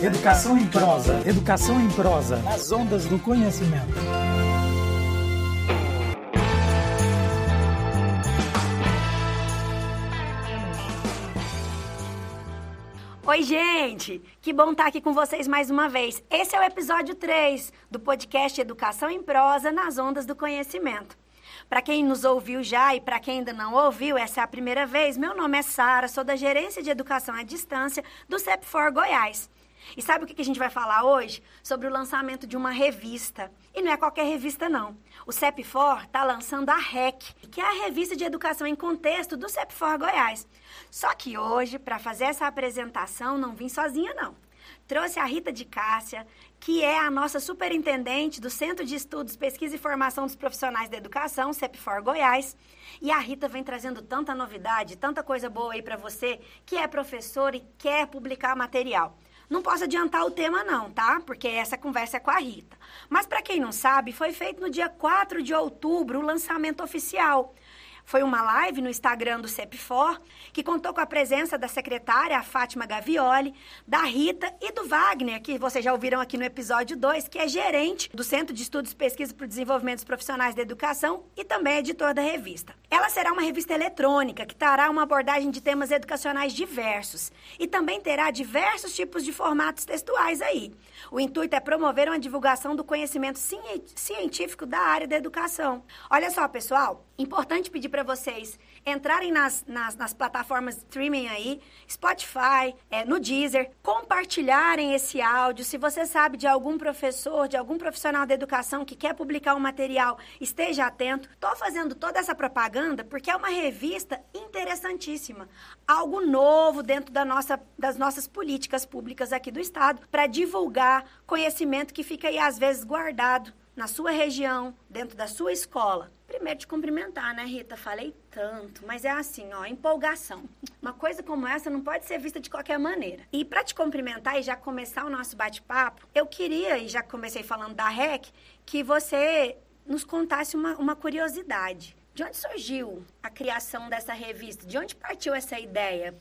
Educação em prosa. Educação em prosa. Nas ondas do conhecimento. Oi, gente! Que bom estar aqui com vocês mais uma vez. Esse é o episódio 3 do podcast Educação em Prosa nas Ondas do Conhecimento. Para quem nos ouviu já e para quem ainda não ouviu, essa é a primeira vez. Meu nome é Sara, sou da Gerência de Educação à Distância do CEPFOR Goiás. E sabe o que a gente vai falar hoje? Sobre o lançamento de uma revista. E não é qualquer revista, não. O CEPFOR está lançando a REC, que é a revista de educação em contexto do CEPFOR Goiás. Só que hoje, para fazer essa apresentação, não vim sozinha, não. Trouxe a Rita de Cássia, que é a nossa superintendente do Centro de Estudos, Pesquisa e Formação dos Profissionais da Educação, CEPFOR Goiás. E a Rita vem trazendo tanta novidade, tanta coisa boa aí para você que é professor e quer publicar material. Não posso adiantar o tema não, tá? Porque essa conversa é com a Rita. Mas para quem não sabe, foi feito no dia 4 de outubro o lançamento oficial. Foi uma live no Instagram do CEPFOR, que contou com a presença da secretária, a Fátima Gavioli, da Rita e do Wagner, que vocês já ouviram aqui no episódio 2, que é gerente do Centro de Estudos e Pesquisa para o Desenvolvimento dos Profissionais da Educação e também editor da revista. Ela será uma revista eletrônica que trará uma abordagem de temas educacionais diversos e também terá diversos tipos de formatos textuais aí. O intuito é promover uma divulgação do conhecimento científico da área da educação. Olha só, pessoal, importante pedir para vocês entrarem nas, nas, nas, plataformas streaming aí, Spotify, é, no Deezer, compartilharem esse áudio. Se você sabe de algum professor, de algum profissional da educação que quer publicar um material, esteja atento. Estou fazendo toda essa propaganda porque é uma revista interessantíssima. Algo novo dentro da nossa, das nossas políticas públicas aqui do Estado para divulgar conhecimento que fica aí às vezes guardado na sua região, dentro da sua escola. Primeiro te cumprimentar, né, Rita? Falei tanto, mas é assim, ó, empolgação. Uma coisa como essa não pode ser vista de qualquer maneira. E para te cumprimentar e já começar o nosso bate-papo, eu queria, e já comecei falando da REC, que você nos contasse uma, uma curiosidade. De onde surgiu a criação dessa revista? De onde partiu essa ideia?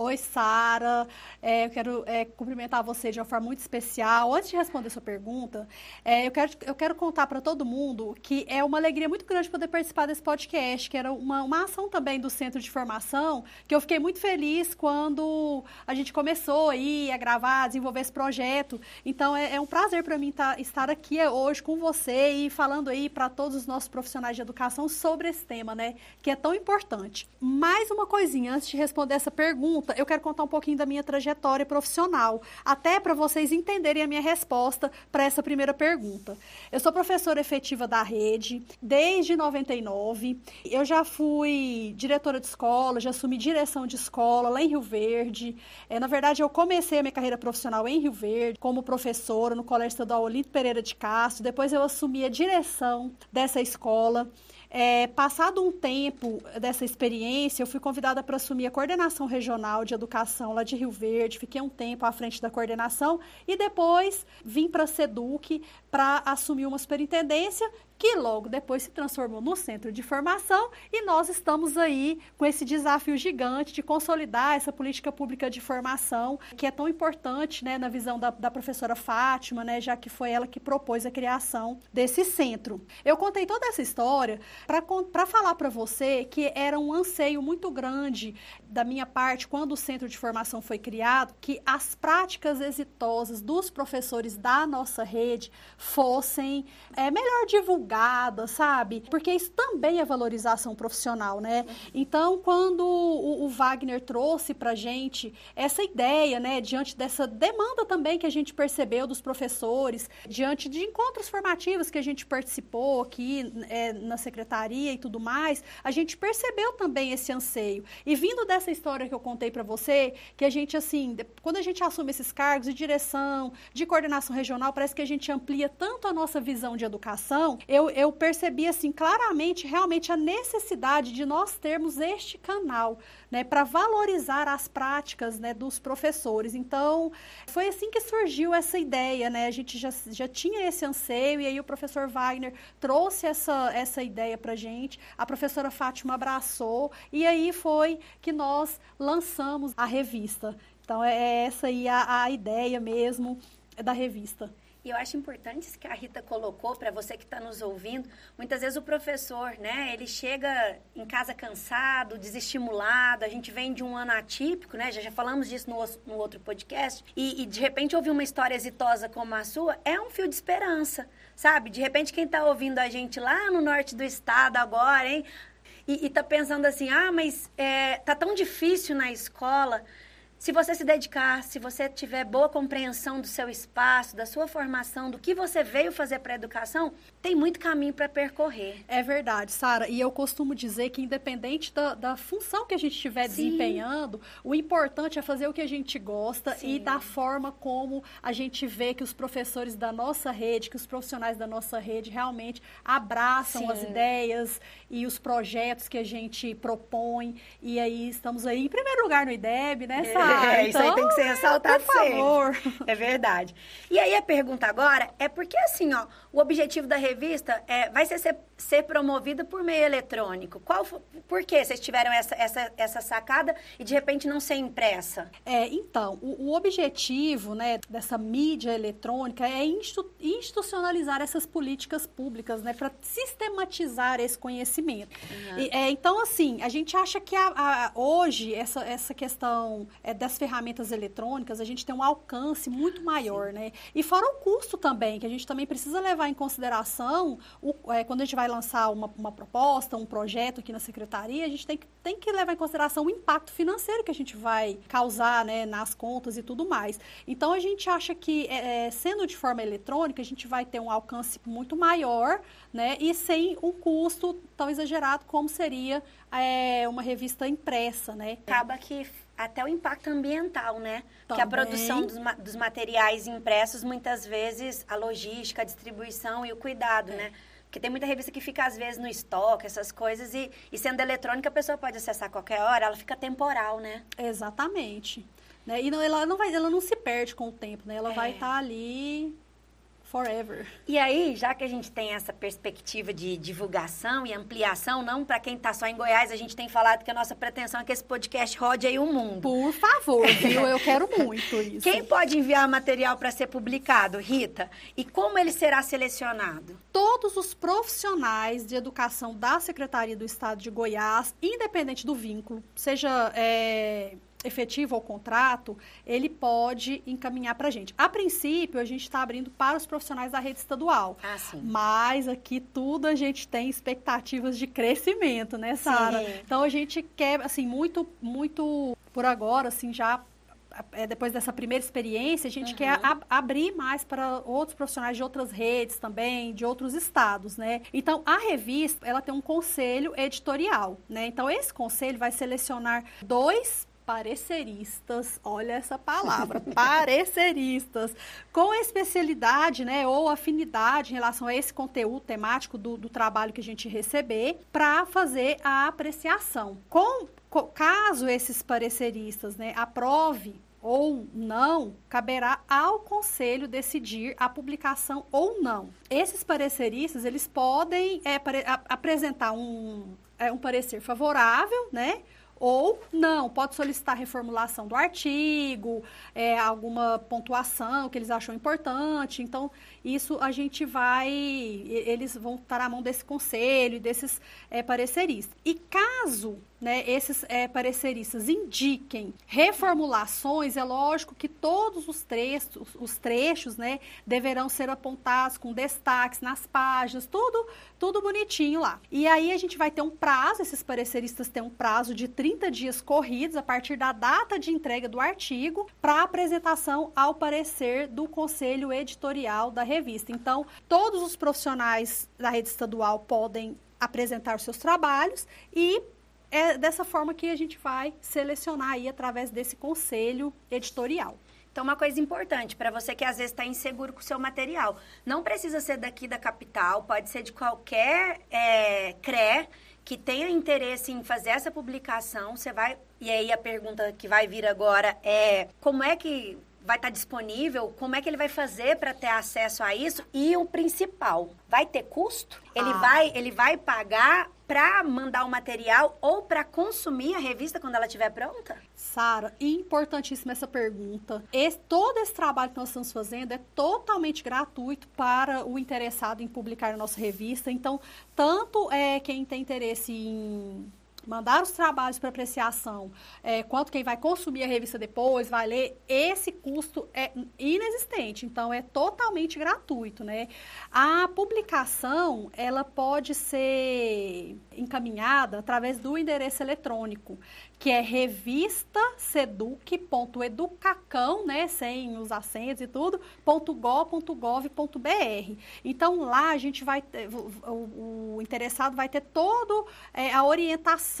Oi, Sara. É, eu quero é, cumprimentar você de uma forma muito especial. Antes de responder sua pergunta, é, eu, quero, eu quero contar para todo mundo que é uma alegria muito grande poder participar desse podcast, que era uma, uma ação também do Centro de Formação, que eu fiquei muito feliz quando a gente começou aí a gravar, a desenvolver esse projeto. Então, é, é um prazer para mim tá, estar aqui hoje com você e falando aí para todos os nossos profissionais de educação sobre esse tema, né? Que é tão importante. Mais uma coisinha antes de responder essa pergunta eu quero contar um pouquinho da minha trajetória profissional, até para vocês entenderem a minha resposta para essa primeira pergunta. Eu sou professora efetiva da rede desde 99. Eu já fui diretora de escola, já assumi direção de escola lá em Rio Verde. É, na verdade, eu comecei a minha carreira profissional em Rio Verde, como professora no Colégio Estadual Olímpio Pereira de Castro. Depois eu assumi a direção dessa escola. É, passado um tempo dessa experiência, eu fui convidada para assumir a coordenação regional de educação lá de Rio Verde. Fiquei um tempo à frente da coordenação e depois vim para a SEDUC para assumir uma superintendência que logo depois se transformou no centro de formação e nós estamos aí com esse desafio gigante de consolidar essa política pública de formação que é tão importante né, na visão da, da professora Fátima, né, já que foi ela que propôs a criação desse centro. Eu contei toda essa história para falar para você que era um anseio muito grande da minha parte quando o centro de formação foi criado que as práticas exitosas dos professores da nossa rede fossem é, melhor divulgadas, sabe? Porque isso também é valorização profissional, né? Então, quando o, o Wagner trouxe para gente essa ideia, né, diante dessa demanda também que a gente percebeu dos professores, diante de encontros formativos que a gente participou aqui é, na secretaria e tudo mais, a gente percebeu também esse anseio. E vindo dessa história que eu contei para você, que a gente, assim, quando a gente assume esses cargos de direção, de coordenação regional, parece que a gente amplia tanto a nossa visão de educação, eu eu, eu percebi assim claramente, realmente a necessidade de nós termos este canal, né, para valorizar as práticas, né, dos professores. Então, foi assim que surgiu essa ideia, né? A gente já, já tinha esse anseio e aí o professor Wagner trouxe essa, essa ideia para gente. A professora Fátima abraçou e aí foi que nós lançamos a revista. Então, é essa aí a, a ideia mesmo da revista. E eu acho importante isso que a Rita colocou para você que está nos ouvindo. Muitas vezes o professor, né, ele chega em casa cansado, desestimulado. A gente vem de um ano atípico, né? Já, já falamos disso no, no outro podcast. E, e, de repente ouvir uma história exitosa como a sua é um fio de esperança, sabe? De repente quem está ouvindo a gente lá no norte do estado agora, hein? E, e tá pensando assim, ah, mas é, tá tão difícil na escola. Se você se dedicar, se você tiver boa compreensão do seu espaço, da sua formação, do que você veio fazer para a educação, tem muito caminho para percorrer. É verdade, Sara. E eu costumo dizer que, independente da, da função que a gente estiver desempenhando, o importante é fazer o que a gente gosta Sim. e da forma como a gente vê que os professores da nossa rede, que os profissionais da nossa rede realmente abraçam Sim. as ideias e os projetos que a gente propõe. E aí estamos aí em primeiro lugar no IDEB, né, Sara? É, isso aí tem que ser ressaltado por favor. É verdade. E aí a pergunta agora é porque assim, ó, o objetivo da revista é, vai ser, ser, ser promovida por meio eletrônico. Qual, por que vocês tiveram essa, essa, essa sacada e de repente não ser impressa? É, então, o, o objetivo né, dessa mídia eletrônica é institu, institucionalizar essas políticas públicas, né, para sistematizar esse conhecimento. Uhum. E, é, então, assim, a gente acha que a, a, hoje essa, essa questão é, das ferramentas eletrônicas, a gente tem um alcance muito maior, Sim. né? E fora o custo também, que a gente também precisa levar em consideração, o, é, quando a gente vai lançar uma, uma proposta, um projeto aqui na secretaria, a gente tem que, tem que levar em consideração o impacto financeiro que a gente vai causar, né, nas contas e tudo mais. Então, a gente acha que, é, é sendo de forma eletrônica, a gente vai ter um alcance muito maior, né, e sem um custo tão exagerado como seria é, uma revista impressa, né? Acaba que até o impacto ambiental, né? Também. Que a produção dos, dos, materiais impressos, muitas vezes, a logística, a distribuição e o cuidado, é. né? Porque tem muita revista que fica, às vezes, no estoque, essas coisas, e, e sendo eletrônica, a pessoa pode acessar a qualquer hora, ela fica temporal, né? Exatamente. Né? E não, ela, não vai, ela não se perde com o tempo, né? Ela é. vai estar tá ali forever. E aí, já que a gente tem essa perspectiva de divulgação e ampliação, não para quem está só em Goiás, a gente tem falado que a nossa pretensão é que esse podcast rode aí o mundo. Por favor, viu? Eu quero muito isso. Quem pode enviar material para ser publicado, Rita? E como ele será selecionado? Todos os profissionais de educação da Secretaria do Estado de Goiás, independente do vínculo, seja é, efetivo ao contrato, ele pode encaminhar para a gente. A princípio, a gente está abrindo para os profissionais da rede estadual. Ah, sim. Mas aqui tudo a gente tem expectativas de crescimento, né, Sara? Então a gente quer, assim, muito, muito por agora, assim, já é, depois dessa primeira experiência, a gente uhum. quer ab abrir mais para outros profissionais de outras redes também, de outros estados, né? Então, a revista, ela tem um conselho editorial, né? Então, esse conselho vai selecionar dois pareceristas, olha essa palavra, pareceristas, com especialidade, né, ou afinidade em relação a esse conteúdo temático do, do trabalho que a gente receber, para fazer a apreciação. Com, com, caso esses pareceristas, né, aprove ou não, caberá ao conselho decidir a publicação ou não. Esses pareceristas, eles podem é, apresentar um, é, um parecer favorável, né? Ou não, pode solicitar reformulação do artigo, é, alguma pontuação que eles acham importante. Então, isso a gente vai, eles vão estar na mão desse conselho e desses é, pareceristas. E caso né, esses é, pareceristas indiquem reformulações, é lógico que todos os trechos, os trechos né, deverão ser apontados com destaques nas páginas, tudo, tudo bonitinho lá. E aí a gente vai ter um prazo, esses pareceristas têm um prazo de 30 dias corridos a partir da data de entrega do artigo para apresentação ao parecer do conselho editorial da revista. Então, todos os profissionais da rede estadual podem apresentar os seus trabalhos e é dessa forma que a gente vai selecionar aí através desse conselho editorial. Então, uma coisa importante para você que às vezes está inseguro com o seu material, não precisa ser daqui da capital, pode ser de qualquer é, CRE que tenha interesse em fazer essa publicação. Você vai e aí a pergunta que vai vir agora é como é que vai estar disponível, como é que ele vai fazer para ter acesso a isso e o principal, vai ter custo? Ele Ah. vai, ele vai pagar para mandar o material ou para consumir a revista quando ela estiver pronta? Sara, importantíssima essa pergunta. Esse- todo esse trabalho que nós estamos fazendo é totalmente gratuito para o interessado em publicar a nossa revista. Então, tanto é, quem tem interesse em mandar os trabalhos para apreciação, é, quanto quem vai consumir a revista depois, vai ler, esse custo é inexistente. Então, é totalmente gratuito, né? A publicação, ela pode ser encaminhada através do endereço eletrônico, que é revistaseduc.educacão, né, sem os acentos e tudo. Então, lá a gente vai ter, o, o- interessado vai ter toda a orientação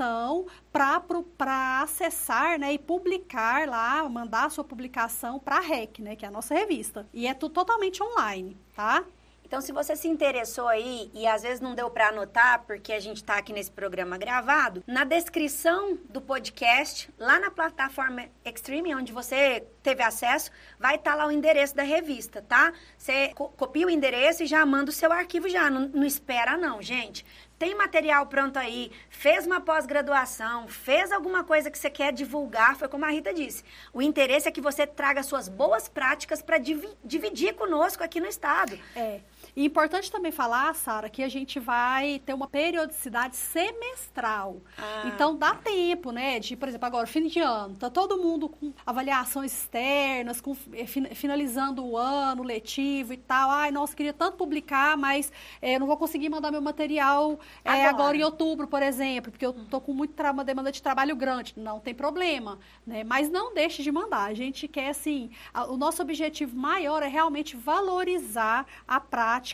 para acessar, né, e publicar lá, mandar a sua publicação para a REC, né, que é a nossa revista. E é tudo totalmente online, tá? Então, se você se interessou aí e às vezes não deu para anotar, porque a gente está aqui nesse programa gravado, na descrição do podcast, lá na plataforma Extreme, onde você teve acesso, vai estar lá o endereço da revista, tá? Você co- copia o endereço e já manda o seu arquivo já. Não, não espera, não, gente. Tem material pronto aí, fez uma pós-graduação, fez alguma coisa que você quer divulgar, foi como a Rita disse. O interesse é que você traga suas boas práticas para dividir conosco aqui no estado. É. E importante também falar, Sara, que a gente vai ter uma periodicidade semestral. Ah. Então dá tempo, né? De, por exemplo, agora, fim de ano, tá todo mundo com avaliações externas, com, eh, fin- finalizando o ano letivo e tal. Ai, nossa, queria tanto publicar, mas eh, não vou conseguir mandar meu material eh, Agora. agora. em outubro, por exemplo, porque eu tô com muito uma demanda de trabalho grande. Não tem problema, né? Mas não deixe de mandar. A gente quer, assim, a- o nosso objetivo maior é realmente valorizar a prática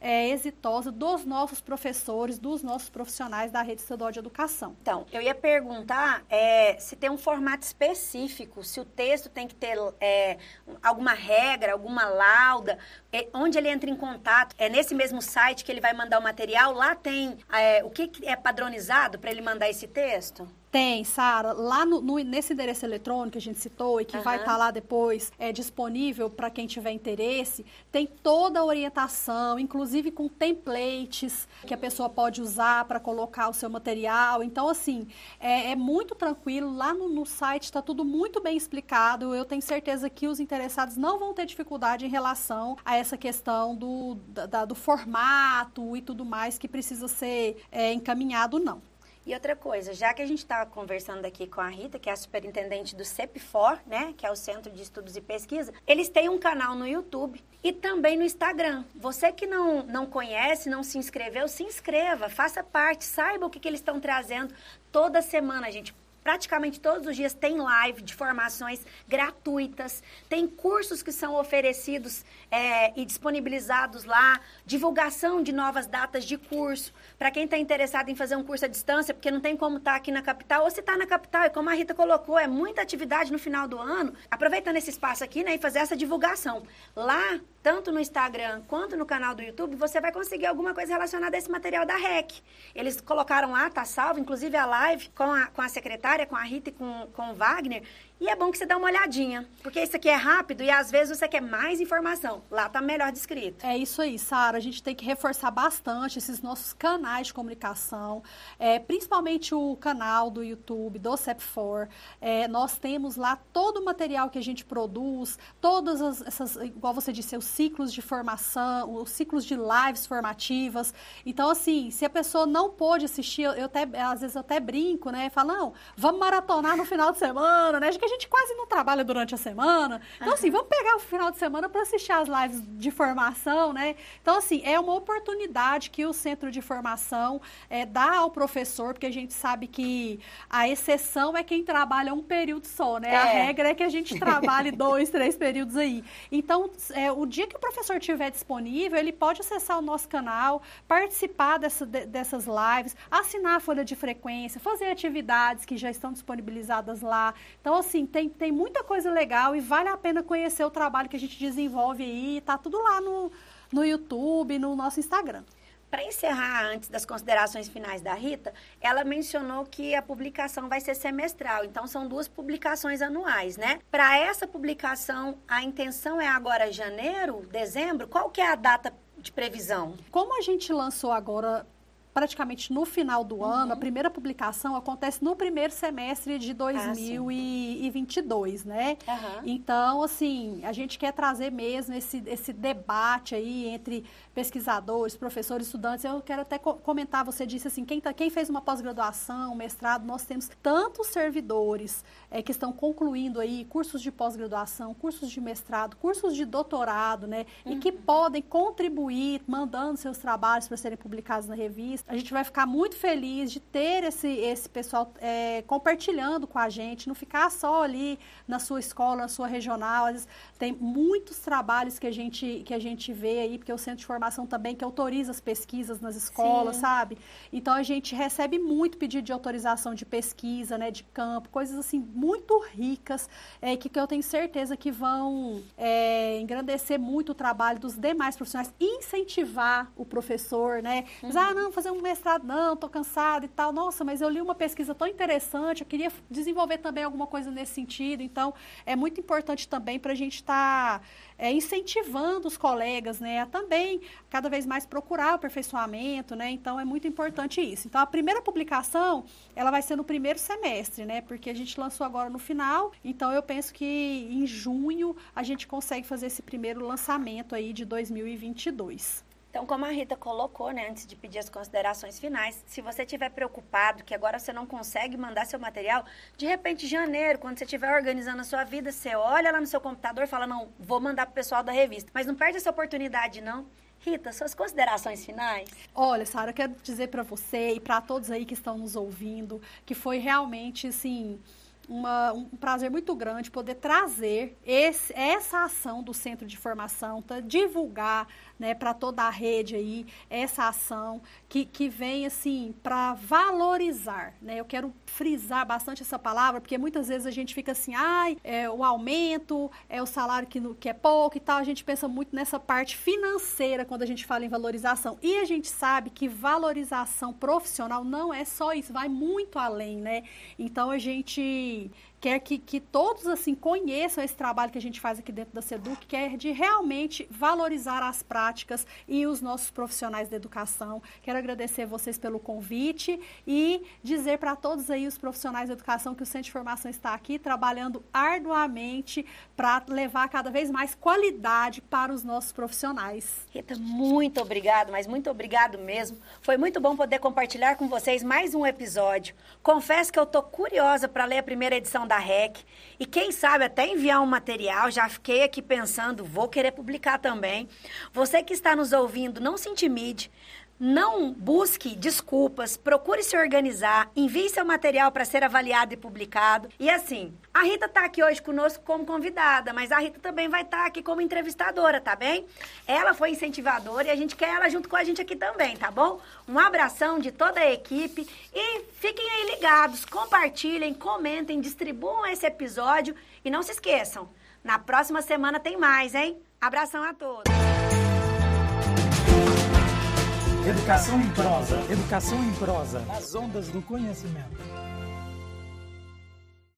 eh, exitosa dos nossos professores, dos nossos profissionais da rede estadual de educação. Então, eu ia perguntar é, se tem um formato específico, se o texto tem que ter é, alguma regra, alguma lauda, é, onde ele entra em contato. É nesse mesmo site que ele vai mandar o material, lá tem é, o que é padronizado para ele mandar esse texto? Tem, Sara, lá no, no- nesse endereço eletrônico que a gente citou e que vai Aham. estar lá depois é, disponível para quem tiver interesse, tem toda a orientação, inclusive com templates que a pessoa pode usar para colocar o seu material. Então, assim, é, é muito tranquilo. Lá no, no site está tudo muito bem explicado. Eu tenho certeza que os interessados não vão ter dificuldade em relação a essa questão do, da- do formato e tudo mais que precisa ser é, encaminhado, não. E outra coisa, já que a gente está conversando aqui com a Rita, que é a superintendente do CEPFOR, né, que é o Centro de Estudos e Pesquisa, eles têm um canal no YouTube e também no Instagram. Você que não, não conhece, não se inscreveu, se inscreva, faça parte, saiba o que, que eles estão trazendo toda semana, gente. Praticamente todos os dias tem live de formações gratuitas, tem cursos que são oferecidos é, e disponibilizados lá, divulgação de novas datas de curso. Para quem está interessado em fazer um curso à distância, porque não tem como estar aqui na capital, ou se está na capital, e como a Rita colocou, é muita atividade no final do ano, aproveitando esse espaço aqui né, e fazer essa divulgação. Lá, tanto no Instagram quanto no canal do YouTube, você vai conseguir alguma coisa relacionada a esse material da REC. Eles colocaram lá, tá salvo, inclusive a live com a, com a secretária, com a Rita e com, com o Wagner. E é bom que você dê uma olhadinha, porque isso aqui é rápido e às vezes você quer mais informação. Lá tá melhor descrito. É isso aí, Sara. A gente tem que reforçar bastante esses nossos canais de comunicação, é, principalmente o canal do YouTube, do CEP4. É, nós temos lá todo o material que a gente produz, todas as, essas, igual você disse, os ciclos de formação, os ciclos de lives formativas. Então, assim, se a pessoa não pôde assistir, eu até, às vezes eu até brinco, né? Falo, não, vamos maratonar no final de semana, né? A gente quase não trabalha durante a semana. Então, assim, vamos pegar o final de semana para assistir as lives de formação, né? Então, assim, é uma oportunidade que o centro de formação é, dá ao professor, porque a gente sabe que a exceção é quem trabalha um período só, né? A É. regra é que a gente trabalhe dois, três períodos aí. Então, é, o dia que o professor tiver disponível, ele pode acessar o nosso canal, participar dessa- de- dessas lives, assinar a folha de frequência, fazer atividades que já estão disponibilizadas lá. Então, assim, assim, tem, tem muita coisa legal e vale a pena conhecer o trabalho que a gente desenvolve aí. Tá tudo lá no, no YouTube, no nosso Instagram. Para encerrar, antes das considerações finais da Rita, ela mencionou que a publicação vai ser semestral, então são duas publicações anuais, né? Para essa publicação, a intenção é agora janeiro, dezembro? Qual que é a data de previsão? Como a gente lançou agora praticamente no final do uhum. ano, a primeira publicação acontece no primeiro semestre de 2022, ah, né? Uhum. Então, assim, a gente quer trazer mesmo esse, esse debate aí entre pesquisadores, professores, estudantes. Eu quero até comentar, você disse assim, quem, tá, quem fez uma pós-graduação, mestrado, nós temos tantos servidores é, que estão concluindo aí cursos de pós-graduação, cursos de mestrado, cursos de doutorado, né? Uhum. E que uhum. podem contribuir mandando seus trabalhos para serem publicados na revista. A gente vai ficar muito feliz de ter esse, esse pessoal é, compartilhando com a gente, não ficar só ali na sua escola, na sua regional. Às vezes, tem muitos trabalhos que a gente, que a gente vê aí, porque o Centro de Formação também que autoriza as pesquisas nas escolas, Sim. sabe? Então a gente recebe muito pedido de autorização de pesquisa, né, de campo, coisas assim muito ricas, é, que, que eu tenho certeza que vão é, engrandecer muito o trabalho dos demais profissionais, incentivar o professor, né? Uhum. Mas, ah, não, fazer um mestrado, não, tô cansado e tal. Nossa, mas eu li uma pesquisa tão interessante, eu queria desenvolver também alguma coisa nesse sentido. Então, é muito importante também para a gente estar tá, é, incentivando os colegas, né, a também cada vez mais procurar o aperfeiçoamento, né? Então é muito importante isso. Então a primeira publicação, ela vai ser no primeiro semestre, né? Porque a gente lançou agora no final, então eu penso que em junho a gente consegue fazer esse primeiro lançamento aí de 2022. Então, como a Rita colocou, né, antes de pedir as considerações finais, se você estiver preocupado que agora você não consegue mandar seu material, de repente, janeiro, quando você estiver organizando a sua vida, você olha lá no seu computador e fala, não, vou mandar para o pessoal da revista. Mas não perde essa oportunidade, não. Rita, suas considerações finais? Olha, Sara, eu quero dizer para você e para todos aí que estão nos ouvindo que foi realmente, assim, uma, um prazer muito grande poder trazer esse, essa ação do Centro de Formação, tá? divulgar né, para toda a rede aí essa ação que, que vem assim para valorizar. Né? Eu quero frisar bastante essa palavra, porque muitas vezes a gente fica assim, ai, é, o aumento, é o salário que, que é pouco e tal. A gente pensa muito nessa parte financeira quando a gente fala em valorização. E a gente sabe que valorização profissional não é só isso, vai muito além, né? Então a gente free quer que, que todos assim conheçam esse trabalho que a gente faz aqui dentro da SEDUC, que é de realmente valorizar as práticas e os nossos profissionais da educação. Quero agradecer vocês pelo convite e dizer para todos aí os profissionais da educação que o Centro de Formação está aqui trabalhando arduamente para levar cada vez mais qualidade para os nossos profissionais. Rita, muito obrigado, mas muito obrigado mesmo. Foi muito bom poder compartilhar com vocês mais um episódio. Confesso que eu estou curiosa para ler a primeira edição da REC. E quem sabe até enviar um material, já fiquei aqui pensando, vou querer publicar também. Você que está nos ouvindo, não se intimide. Não busque desculpas, procure se organizar, envie seu material para ser avaliado e publicado. E assim, a Rita está aqui hoje conosco como convidada, mas a Rita também vai estar tá aqui como entrevistadora, tá bem? Ela foi incentivadora e a gente quer ela junto com a gente aqui também, tá bom? Um abração de toda a equipe e fiquem aí ligados, compartilhem, comentem, distribuam esse episódio e não se esqueçam, na próxima semana tem mais, hein? Abração a todos. Educação em prosa. Educação em prosa. As ondas do conhecimento.